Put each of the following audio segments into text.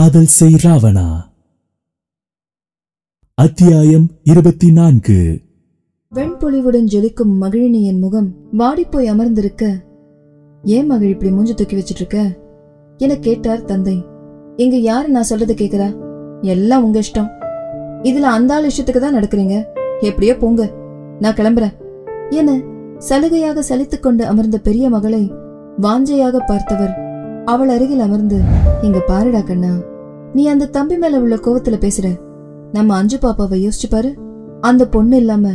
காதல் செய் ராவணா. அத்தியாயம் இருபத்தி நான்கு வெண்பொழிவுடன் ஜொலிக்கும் மகிழினியின் முகம் வாடிப்போய் அமர்ந்திருக்க ஏன் மகிழ் இப்படி மூஞ்சி தூக்கி வச்சிட்டு இருக்க என கேட்டார் தந்தை. இங்க யாரு நான் சொல்றது கேக்குறா? எல்லாம் உங்க இஷ்டம். இதுல அந்த ஆள் இஷ்டத்துக்கு தான் நடக்கிறீங்க. எப்படியோ போங்க. நான் கிளம்புறேன். என சலுகையாக சலித்துக் கொண்டு அமர்ந்த பெரிய மகளை வாஞ்சையாக பார்த்தவர் அவள் அருகில் அமர்ந்து இங்க பாருடா கண்ணா நீ அந்த தம்பி மேல உள்ள கோவத்துல பேசுற. நம்ம அஞ்சு பாப்பாவை யோசிச்சு பாரு. அந்த பொண்ணு இல்லாம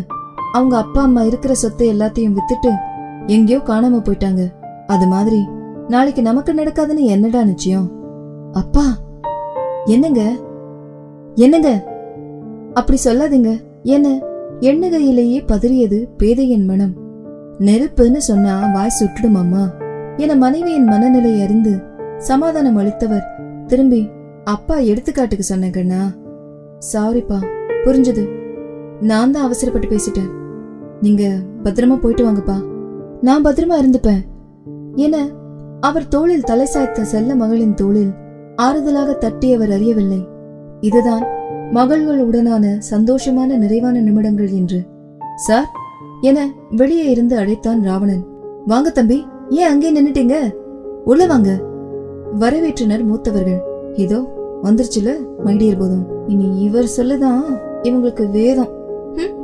அவங்க அப்பா அம்மா இருக்கிற சொத்தை எல்லாத்தையும் வித்துட்டு எங்கேயோ காணாம போயிட்டாங்க. அது மாதிரி நாளைக்கு நமக்கு நடக்காதுன்னு என்னடா நிச்சயம்? அப்பா என்னங்க? என்னங்க? அப்படி சொல்லாதீங்க. என்ன எண்ணுகையிலேயே பதறியது பேதையின் மனம். நெருப்புன்னு சொன்னா வாய் சுட்டுடுமாமா என மனைவியின் மனநிலை அறிந்து சமாதானம் அளித்தவர். திரும்பி அப்பா எடுத்துக்காட்டுக்கு சொன்னேங்கண்ணா சாரிப்பா புரிஞ்சது. நான் தான் அவசரப்பட்டு பேசிட்டேன். நீங்க பத்திரமா போயிட்டு வாங்கப்பா. நான் பத்திரமா இருந்துப்பேன். என அவர் தோளில் தலை சாய்த்த செல்ல மகளின் தோளில் ஆறுதலாக தட்டியவர் அறியவில்லை. இதுதான் மகள்களுடனான சந்தோஷமான நிறைவான நிமிடங்கள் என்று. சார்? என வெளியே இருந்து அழைத்தான் ராவணன். வாங்க தம்பி. ஏன் அங்கே நின்னுட்டீங்க? உள்ள வாங்க. வரவேற்றனர் மூத்தவர்கள். இதோ வந்துருச்சுல மைடியர் போதும். இனி இவர் சொல்லுதான் இவங்களுக்கு வேதம். ஹம்?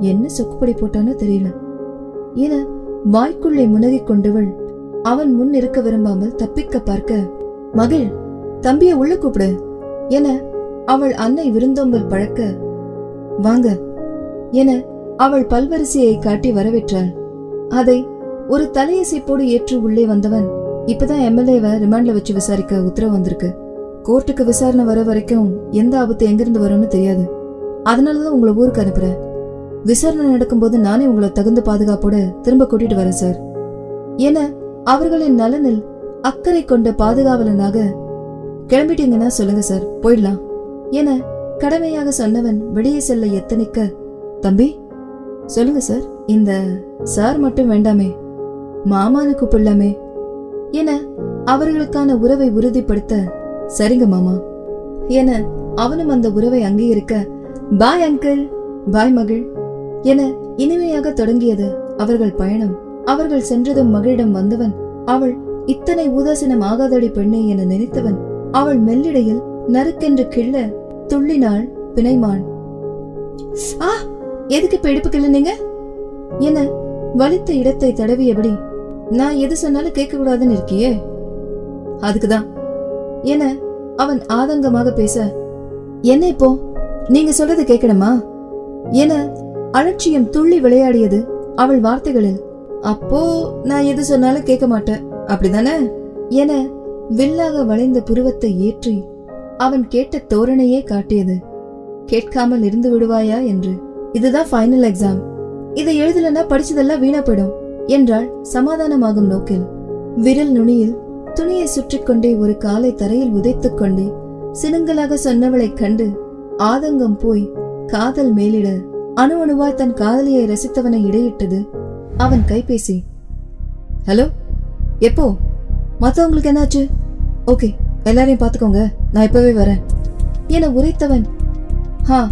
என்ன சொக்குப்படி போட்டானோ தெரியல. என வாய்க்குள்ளே முனகிக் கொண்டவள் அவன் முன் இருக்க விரும்பாமல் தப்பிக்க பார்க்க மகள் தம்பிய உள்ள கூப்பிடு என அவள் அன்னை விருந்தோம்பல் பழக்க வாங்க என அவள் பல்வரிசையை காட்டி வரவேற்றாள். அதை ஒரு தலையசைப்போடு ஏற்று உள்ளே வந்தவன் இப்பதான் எம்எல்ஏவை ரிமாண்ட்ல வச்சு விசாரிக்க உத்தரவு வந்திருக்கு. கோர்ட்டுக்கு விசாரணை வர வரைக்கும் எந்த ஆபத்து எங்கிருந்து வரும்னு தெரியாது. அதனாலதான் உங்களை ஊருக்கு அனுப்புறேன். விசாரணை நடக்கும்போது நானே உங்களை தகுந்த பாதுகாப்போட திரும்ப கூட்டிட்டு வரேன் சார். என அவர்களின் நலனில் அக்கறை கொண்ட பாதுகாவலனாக கிளம்பிட்டீங்கன்னா சொல்லுங்க சார். போயிடலாம். என கடமையாக சொன்னவன் வெளியே செல்ல எத்தனிக்க? தம்பி? சொல்லுங்க சார். இந்த சார் மட்டும் வேண்டாமே. மாமான்னு கூப்பிடலாமே என அவர்களுக்கான உறவை உறுதிப்படுத்த சரிங்க மாமா என அவனும் அந்த உறவை அங்கீகரிக்க பாய் அங்கிள் பாய் மகள் என இனிமையாக தொடங்கியது அவர்கள் பயணம். அவர்கள் சென்றதும் மகளிடம் வந்தவன் அவள் இத்தனை உதாசீனம் ஆகாதடி பெண்ணே என நினைத்தவன் அவள் மெல்லிடையில் நறுக்கென்று கிள்ள துள்ளினாள் பிணைமான். ஆ எதுக்கு இப்ப இடுப்பு கிள்ளுனீங்க என வலித்த இடத்தை தடவியபடி நான் எது சொன்னாலும் கேட்க கூடாதுன்னு இருக்கியே? அதுக்குதான். என அவன் ஆதங்கமாக பேச என்ன இப்போ? நீங்க சொல்றது கேட்கணுமா? என அலட்சியம் துள்ளி விளையாடியது அவள் வார்த்தைகளில் அப்போ நான் எது சொன்னாலும் கேட்க மாட்டேன். அப்படிதானே என வில்லாக வளைந்த புருவத்தை ஏற்றி அவன் கேட்ட தோரணையே காட்டியது கேட்காமல் இருந்து விடுவாயா? என்று. இதுதான் ஃபைனல் எக்ஸாம் இதை எழுதலன்னா படிச்சதெல்லாம் வீணா போயிடும். என்றாள் சமாதானமாகும் நோக்கில். விரல் நுனியில் துணியை சுற்றிக் கொண்டே ஒரு காலை தரையில் உதைத்துக் கொண்டே சினுங்களாக சொன்னவளைக் கண்டு ஆதங்கம் போய் காதல் மேலிட அணு அணுவாய் தன் காதலியை ரசித்தவனை இடையிட்டது அவன் கைபேசி. ஹலோ எப்போ? மத்தவங்களுக்கு என்னாச்சு? ஓகே எல்லாரையும் பார்த்துக்கோங்க நான் இப்பவே வரேன் என உரைத்தவன். ஹா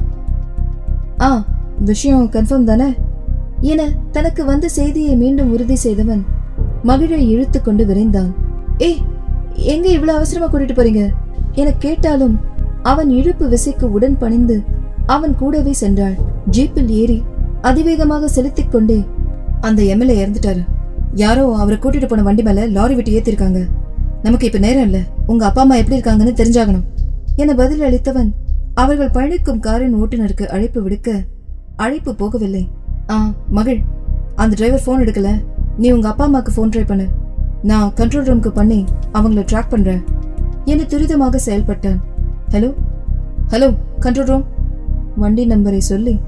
ஆ விஷயம் கன்ஃபார்ம் தானே? என தனக்கு வந்த செய்தியை மீண்டும் உறுதி செய்தவன் மகிழை இழுத்து கொண்டு விரைந்தான். ஏய் எங்க இவ்வளவு அவசரமா கூட்டிட்டு போறீங்க? என கேட்டாலும் அவன் இழுப்பு விசைக்கு உடன் பணிந்து அவன் கூடவே சென்றாள். ஜீப்பில் ஏறி அதிவேகமாக செலுத்திக் கொண்டே அந்த எம்எல்ஏ இறந்துட்டாரு. யாரோ அவரை கூட்டிட்டு போன வண்டி மேல லாரி விட்டு ஏத்திருக்காங்க. நமக்கு இப்ப நேரம் இல்ல. உங்க அப்பா அம்மா எப்படி இருக்காங்கன்னு தெரிஞ்சாகணும். என பதில் அளித்தவன் அவர்கள் பயணிக்கும் காரின் ஓட்டுநருக்கு அழைப்பு விடுக்க அழைப்பு போகவில்லை. ஆ மகள். அந்த டிரைவர் ஃபோன் எடுக்கல. நீ உங்க அப்பா அம்மாக்கு ஃபோன் ட்ரை பண்ணு. நான் கண்ட்ரோல் ரூமுக்கு பண்ணி அவங்கள ட்ராக் பண்றேன். என துரிதமாக செயல்பட்டேன் ஹலோ ஹலோ கண்ட்ரோல் ரூம் வண்டி நம்பரை சொல்லி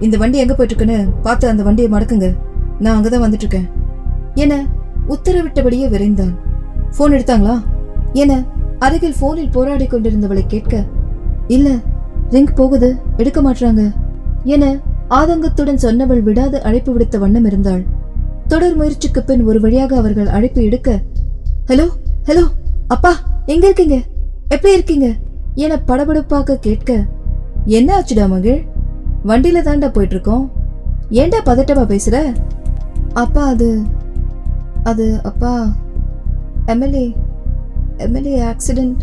இந்த வண்டி எங்க போயிட்டு இருக்குன்னு பார்த்து அந்த வண்டியை மடக்குங்க. நான் அங்கதான் வந்துட்டு இருக்கேன் என உத்தரவிட்டபடியே விரைந்தான். ஃபோன் எடுத்தாங்களா? என அருகில் போனில் போராடி கொண்டிருந்தவளை கேட்க இல்ல ரிங் போகுது. எடுக்க மாட்றாங்க. என ஆதங்கத்துடன் சொன்னவள் விடாது அழைப்பு விடுத்த வண்ணம் இருந்தாள். தொடர் முயற்சிக்கு பின் ஒரு வழியாக அவர்கள் அழைப்பு எடுக்க ஹலோ ஹலோ அப்பா எங்க இருக்கீங்க? எப்படி இருக்கீங்க? என படபடப்பாக்க கேட்க என்ன ஆச்சுடா மகிழ் வண்டியில தாண்டா போயிட்டு இருக்கோம் ஏன்டா பதட்டமா பேசுற? அப்பா அது அது அப்பா எம்எல்ஏ எம்எல்ஏ ஆக்சிடென்ட்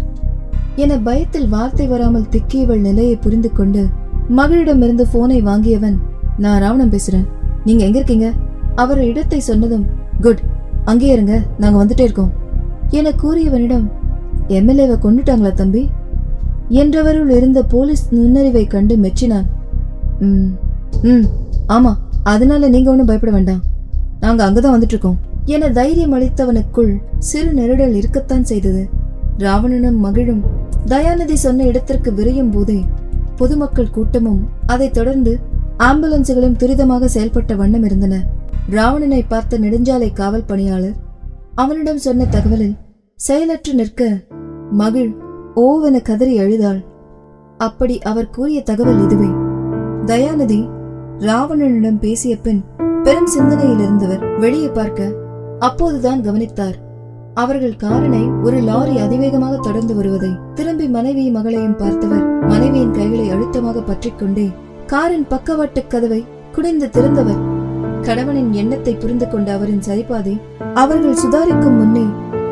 என பயத்தில் வார்த்தை வராமல் திக்கியவள் நிலையை புரிந்து கொண்டு மகளிடமிருந்து போனை வாங்கியவன் நான் ராவணன் பேசுறேன். நீங்க எங்க இருக்கீங்க? அவர் இடத்தை சொன்னதும் குட் அங்கே இருங்க நாங்க வந்துட்டே இருக்கோம். என கூறியவனிடம் எம்எல்ஏவை கொண்டுட்டாங்களா தம்பி? என்றவருள் இருந்த போலீஸ் நுண்ணறிவை கண்டு மெச்சினான். ம் ம் ஆமா அதனால நீங்க ஒன்றும் பயப்பட வேண்டாம். நாங்க அங்கதான் வந்துட்டு இருக்கோம் என தைரியம் அளித்தவனுக்குள் சிறு நெருடல் இருக்கத்தான் செய்தது. ராவணனும் மகிழும் தயாநிதி சொன்ன இடத்திற்கு விரையும் போதே பொதுமக்கள் கூட்டமும் அதைத் தொடர்ந்து ஆம்புலன்ஸுகளும் துரிதமாக செயல்பட்ட வண்ணம் இருந்தன. ராவணனை பார்த்த நெடுஞ்சாலை காவல் பணியாளர் அவனிடம் சொன்ன தகவலில் செயலற்று நிற்க மகிழ் ஓவென கதறி அழுதாள். அப்படி அவர் கூறிய தகவல் இதுவே. தயாநிதி ராவணனிடம் பேசிய பின் பெரும் சிந்தனையில் இருந்தவர் வெளியே பார்க்க அப்போதுதான் கவனித்தார். அவர்கள் காரனை ஒரு லாரி அதிவேகமாக தொடர்ந்து வருவதை திரும்பி மனைவி மகளையும் பார்த்தவர் மனைவியின் கைகளை அழுத்தமாக பற்றிக் கொண்டே காரின் பக்கவாட்டு கதவை குடைந்து திறந்தவர். கணவனின் எண்ணத்தை புரிந்து கொண்ட அவரின் சரிபாதை அவர்கள் சுதாரிக்கும் முன்னே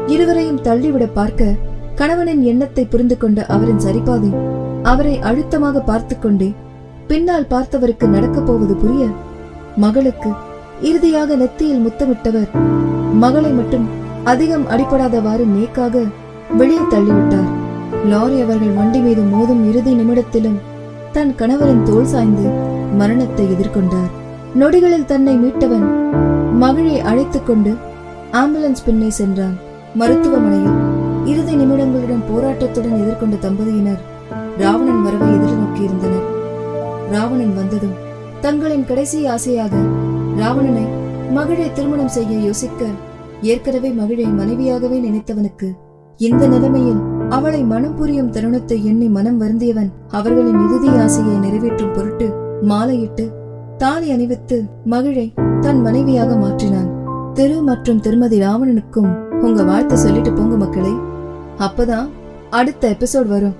இருவரையும் தள்ளிவிட பார்க்க கணவனின் எண்ணத்தை புரிந்து கொண்ட அவரின் சரிபாதை அவரை அழுத்தமாக பார்த்து கொண்டே பின்னால் பார்த்தவருக்கு நடக்கப் போவது புரிய மகளுக்கு இறுதியாக நெத்தியில் முத்தமிட்டவர். மகளை மட்டும் அதிகம் அடிபடாதவாறு நேக்காக வெளியே தள்ளிவிட்டார். லாரி அவர்கள் வண்டி மீது மோதும் இறுதி நிமிடத்திலும் தன் கணவரின் தோள் சாய்ந்து மரணத்தை எதிர்கொண்டார். நொடிகளில் தன்னை மீட்டவன் மகளை அழைத்துக் கொண்டு ஆம்புலன்ஸ் பின்னே சென்றான். மருத்துவமனையில் இறுதி நிமிடங்களுடன் போராட்டத்துடன் எதிர்கொண்ட தம்பதியினர் ராவணன் வரவை எதிர்நோக்கியிருந்தனர் ராவணன் வந்ததும் தங்களின் கடைசி ஆசையாக ராவணனை மகளை திருமணம் செய்ய யோசிக்க ஏற்கனவே மகிழை மனைவியாகவே நினைத்தவனுக்கு இந்த நிலைமையில் அவளை மனம் புரியும் தருணத்தை எண்ணி மனம் வருந்தியவன் அவர்களின் இறுதி ஆசையை நிறைவேற்றும் பொருட்டு மாலையிட்டு தாலி அணிவித்து மகிழை தன் மனைவியாக மாற்றினான். திரு மற்றும் திருமதி ராவணனுக்கும் உங்க வாழ்த்து சொல்லிட்டு போங்க மக்களே. அப்பதான் அடுத்த எபிசோட் வரும்.